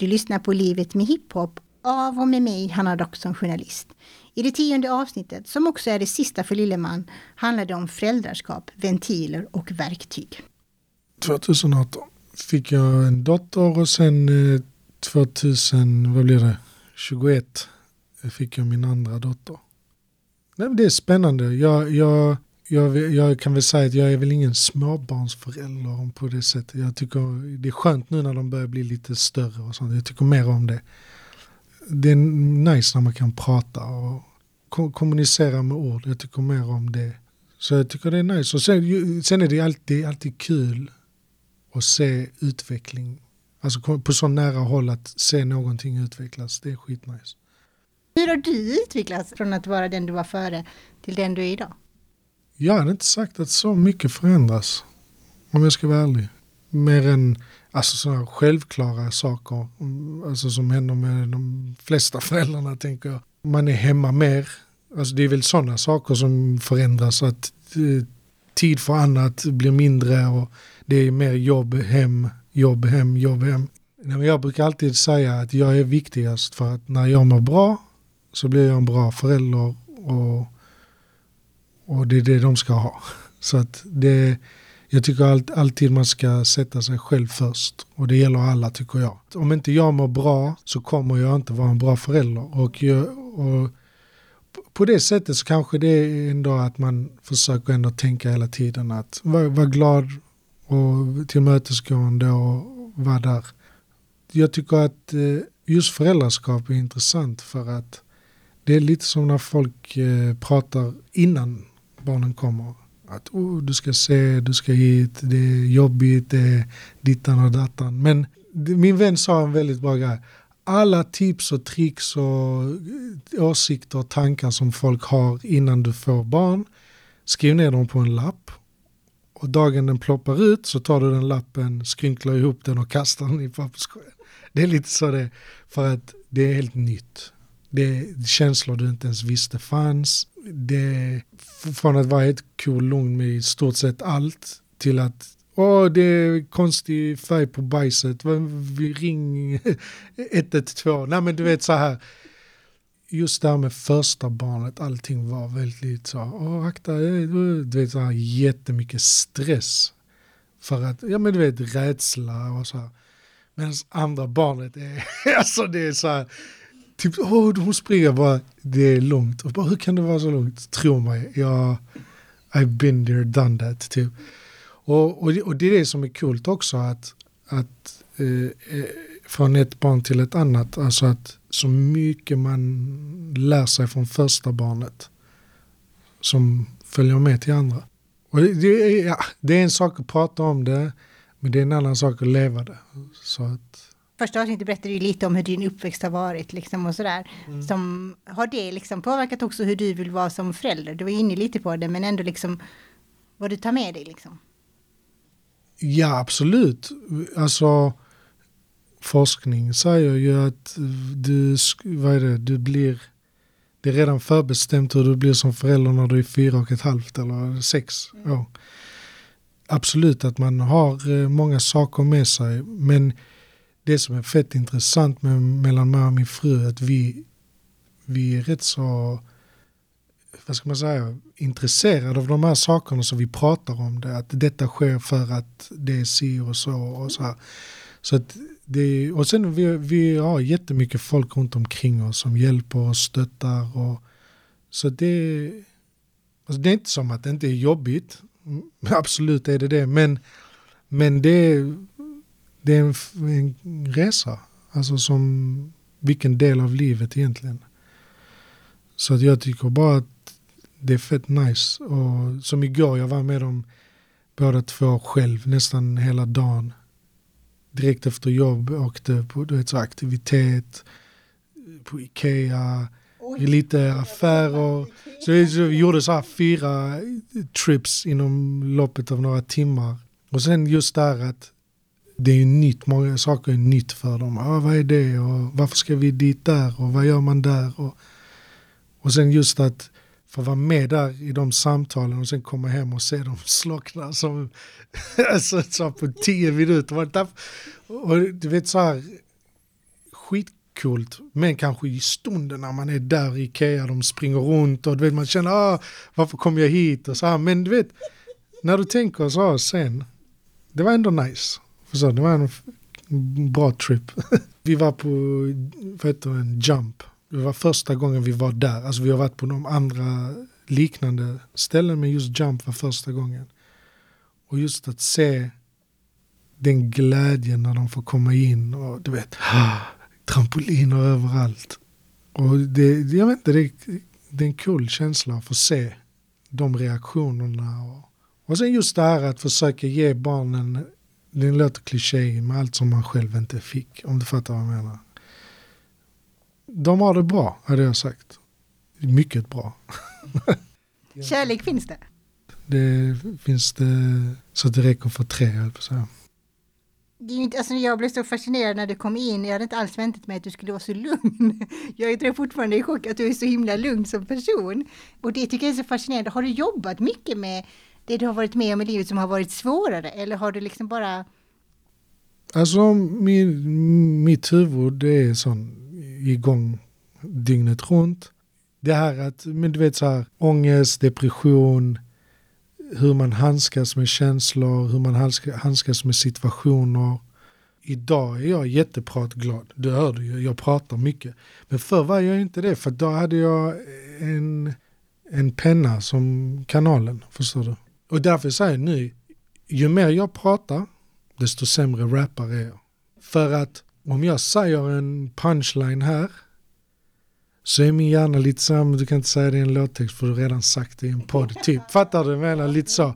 Du lyssnar på Livet med hiphop av och med mig, Hanna Dock som journalist. I det tionde avsnittet, som också är det sista för Lilleman, handlar det om föräldraskap, ventiler och verktyg. 2018 fick jag en dotter och sen eh, 2000, vad blir det, 21 fick jag min andra dotter. Nej, det är spännande. Jag, jag, jag, jag, kan väl säga att jag är väl ingen småbarnsförälder på det sättet. Jag tycker det är skönt nu när de börjar bli lite större och sånt. Jag tycker mer om det. Det är nice när man kan prata och kommunicera med ord. Jag tycker mer om det. Så jag tycker det är nice. Och sen, sen är det alltid, alltid kul att se utveckling. Alltså på så nära håll att se någonting utvecklas. Det är skitnice. Hur har du utvecklats från att vara den du var före till den du är idag? Jag hade inte sagt att så mycket förändras. Om jag ska vara ärlig. Mer än alltså, sådana självklara saker. Alltså, som händer med de flesta föräldrarna tänker jag. Man är hemma mer. Alltså, det är väl sådana saker som förändras. Att eh, tid för annat blir mindre och det är mer jobb, hem, jobb, hem, jobb, hem. Jag brukar alltid säga att jag är viktigast för att när jag mår bra så blir jag en bra förälder och, och det är det de ska ha. Så att det, jag tycker all, alltid man ska sätta sig själv först och det gäller alla tycker jag. Om inte jag mår bra så kommer jag inte vara en bra förälder. Och, jag, och på det sättet så kanske det är ändå att man försöker ändå tänka hela tiden att vara var glad och tillmötesgående och vara där. Jag tycker att eh, just föräldraskap är intressant för att det är lite som när folk eh, pratar innan barnen kommer. Att oh, du ska se, du ska hit, det är jobbigt, det är dittan och dattan. Men min vän sa en väldigt bra grej. Alla tips och tricks och eh, åsikter och tankar som folk har innan du får barn, skriv ner dem på en lapp. Och dagen den ploppar ut så tar du den lappen, skrynklar ihop den och kastar den i papperskorgen. Det är lite så det för att det är helt nytt. Det är känslor du inte ens visste fanns. Det, från att vara helt cool lugn med i stort sett allt till att Åh, det är konstig färg på bajset. Vi ring 112. Nej men du vet så här. Just det här med första barnet, allting var väldigt så, åh akta, du vet så här jättemycket stress. För att, ja men du vet rädsla och så här. Medan andra barnet är, alltså det är så här, Typ, oh, hon springer bara, det är långt. Och bara, hur kan det vara så långt? Tro mig, jag, I've been there, done that. Typ. Och, och, och det är det som är coolt också, att, att eh, eh, från ett barn till ett annat, alltså att så mycket man lär sig från första barnet som följer med till andra. Och det, det, är, ja, det är en sak att prata om det, men det är en annan sak att leva det. Så att, första avsnittet berättade ju lite om hur din uppväxt har varit liksom och sådär. Mm. Som, har det liksom påverkat också hur du vill vara som förälder? Du var inne lite på det men ändå liksom vad du tar med dig liksom. Ja absolut. Alltså forskning säger ju att du, vad är det, du blir det är redan förbestämt hur du blir som förälder när du är fyra och ett halvt eller sex mm. år. Absolut att man har eh, många saker med sig men det som är fett intressant med, mellan mig och min fru är att vi, vi är rätt så vad ska man säga, intresserade av de här sakerna som vi pratar om det. Att detta sker för att det är si och så. Och, så här. så att det, och sen vi, vi har jättemycket folk runt omkring oss som hjälper och stöttar. Och, så det, alltså det är inte som att det inte är jobbigt. Mm, absolut är det det. Men, men det, det är en, en resa. Alltså som vilken del av livet egentligen. Så att jag tycker bara att det är fett nice. Och som igår, jag var med dem båda två själv nästan hela dagen. Direkt efter jobb åkte på du vet, så aktivitet, på Ikea, Oj. lite affärer. Så vi, så vi gjorde så här fyra trips inom loppet av några timmar. Och sen just där att det är ju nytt, många saker är nytt för dem. Ah, vad är det och varför ska vi dit där och vad gör man där? Och, och sen just att få vara med där i de samtalen och sen komma hem och se dem slockna som alltså, så på tio minuter. Och du vet så här, skitcoolt. Men kanske i stunden när man är där i Ikea, de springer runt och du vet, man känner ah, varför kom jag hit och så här. Men du vet, när du tänker så sen, det var ändå nice. Så det var en bra trip. vi var på, vad heter det, en jump. Det var första gången vi var där. Alltså vi har varit på de andra liknande ställen men just jump var första gången. Och just att se den glädjen när de får komma in och du vet, trampoliner överallt. Och det, jag vet inte, det, det är en cool känsla att få se de reaktionerna. Och, och sen just det här att försöka ge barnen, det låter kliché med allt som man själv inte fick, om du fattar vad jag menar. De har det bra, hade jag sagt. Mycket bra. Kärlek finns det? Det finns det så att det räcker för tre, höll på säga. Alltså jag blev så fascinerad när du kom in. Jag hade inte alls väntat mig att du skulle vara så lugn. Jag är fortfarande i chock att du är så himla lugn som person. Och det tycker jag är så fascinerande. Har du jobbat mycket med det du har varit med om i livet som har varit svårare? Eller har du liksom bara... Alltså min, mitt huvud det är sån igång dygnet runt. Det här att, men du vet så här, ångest, depression, hur man handskas med känslor, hur man handskas med situationer. Idag är jag jättepratglad, det hör du ju, jag pratar mycket. Men förr var jag inte det, för då hade jag en, en penna som kanalen, förstår du? Och därför säger jag nu, ju mer jag pratar, desto sämre rappare är jag. För att om jag säger en punchline här så är min hjärna lite så här, du kan inte säga det i en låttext för du har redan sagt det i en podd. Typ. Fattar du? Menar lite så.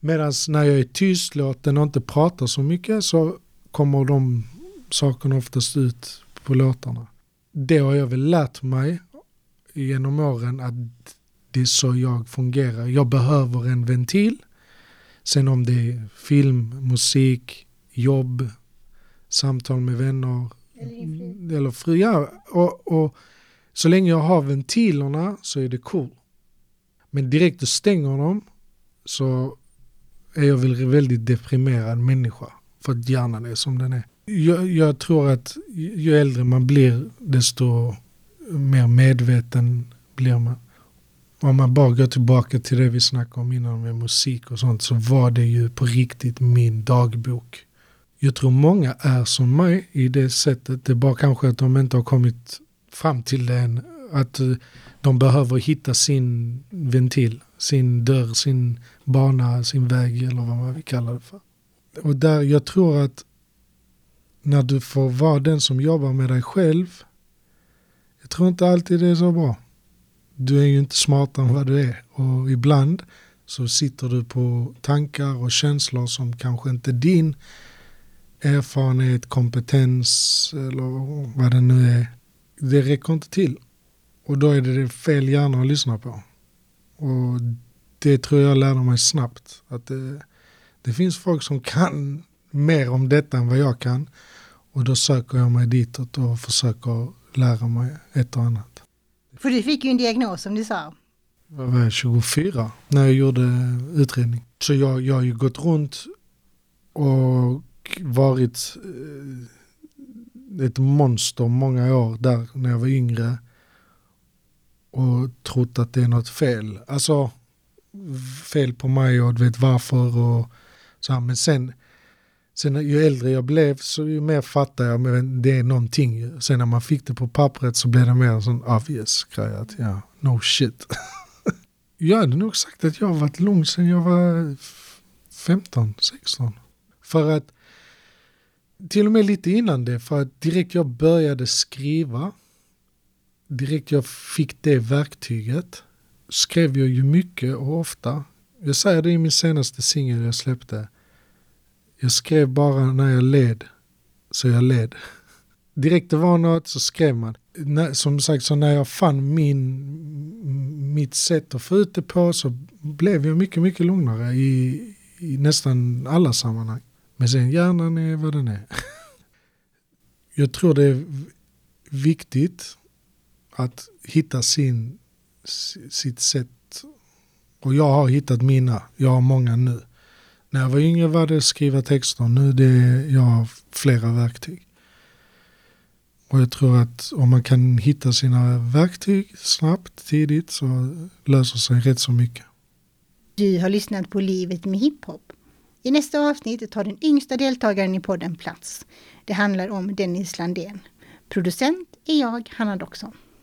Medan när jag är tystlåten och inte pratar så mycket så kommer de sakerna oftast ut på låtarna. Det har jag väl lärt mig genom åren att det är så jag fungerar. Jag behöver en ventil. Sen om det är film, musik, jobb, samtal med vänner. Eller, eller fri. Ja, och, och så länge jag har ventilerna så är det cool. Men direkt du stänger dem så är jag väl väldigt deprimerad människa. För att hjärnan är som den är. Jag, jag tror att ju äldre man blir desto mer medveten blir man. Om man bara går tillbaka till det vi snackade om innan med musik och sånt så var det ju på riktigt min dagbok. Jag tror många är som mig i det sättet. Det är bara kanske att de inte har kommit fram till det än. Att eh, de behöver hitta sin ventil, sin dörr, sin bana, sin väg eller vad man vill kalla det för. Och där, jag tror att när du får vara den som jobbar med dig själv. Jag tror inte alltid det är så bra. Du är ju inte smartare än vad du är och ibland så sitter du på tankar och känslor som kanske inte din erfarenhet, kompetens eller vad det nu är det räcker inte till. Och då är det fel hjärna att lyssna på. Och det tror jag lärde mig snabbt. Att det, det finns folk som kan mer om detta än vad jag kan. Och då söker jag mig ditåt och försöker lära mig ett och annat. För du fick ju en diagnos som du sa. Jag var 24 när jag gjorde utredning. Så jag, jag har ju gått runt och varit eh, ett monster många år där när jag var yngre. Och trott att det är något fel. Alltså fel på mig och du vet varför och så här. Men sen, sen ju äldre jag blev så ju mer fattar jag men det är någonting. Sen när man fick det på pappret så blev det mer en sån obvious grej att ja, no shit. jag hade nog sagt att jag har varit lugn sen jag var 15, 16. För att till och med lite innan det, för att direkt jag började skriva, direkt jag fick det verktyget, skrev jag ju mycket och ofta. Jag säger det i min senaste singel jag släppte. Jag skrev bara när jag led, så jag led. Direkt det var något så skrev man. Som sagt, så när jag fann min, mitt sätt att få ut det på så blev jag mycket, mycket lugnare i, i nästan alla sammanhang. Men sen hjärnan är vad den är. Jag tror det är viktigt att hitta sin, sitt sätt. Och jag har hittat mina. Jag har många nu. När jag var yngre var det skriva texter. Nu är jag flera verktyg. Och jag tror att om man kan hitta sina verktyg snabbt, tidigt, så löser sig rätt så mycket. Du har lyssnat på Livet med hiphop. I nästa avsnitt tar den yngsta deltagaren i podden plats. Det handlar om Dennis Landén. Producent är jag, Hanna Doxon.